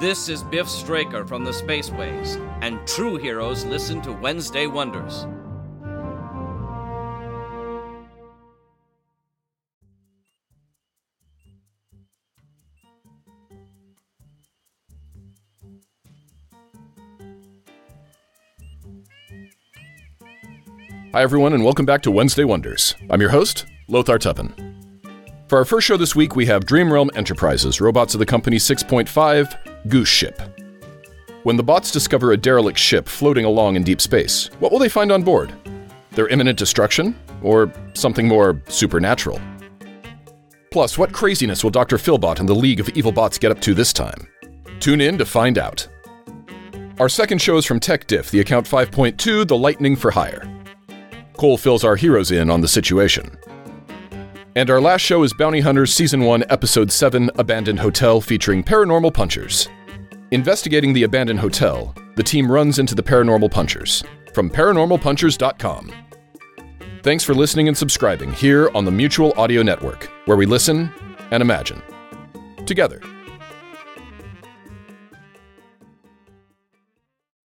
This is Biff Straker from the Spaceways, and true heroes listen to Wednesday Wonders. Hi, everyone, and welcome back to Wednesday Wonders. I'm your host, Lothar Tuppen. For our first show this week, we have Dreamrealm Enterprises, Robotz of the company 6.5, Ghost Ship. When the bots discover a derelict ship floating along in deep space, what will they find on board? Their imminent destruction? Or something more supernatural? Plus, what craziness will Dr. Philbot and the League of Evil Bots get up to this time? Tune in to find out. Our second show is from TechDiff, the account 5.2, The Lightning for Hire. Cole fills our heroes in on the situation. And our last show is Bounty Hunters Season 1, Episode 7 Abandoned Hotel, featuring Paranormal Punchers. Investigating the abandoned hotel, the team runs into the Paranormal Punchers. From paranormalpunchers.com. Thanks for listening and subscribing here on the Mutual Audio Network, where we listen and imagine. Together.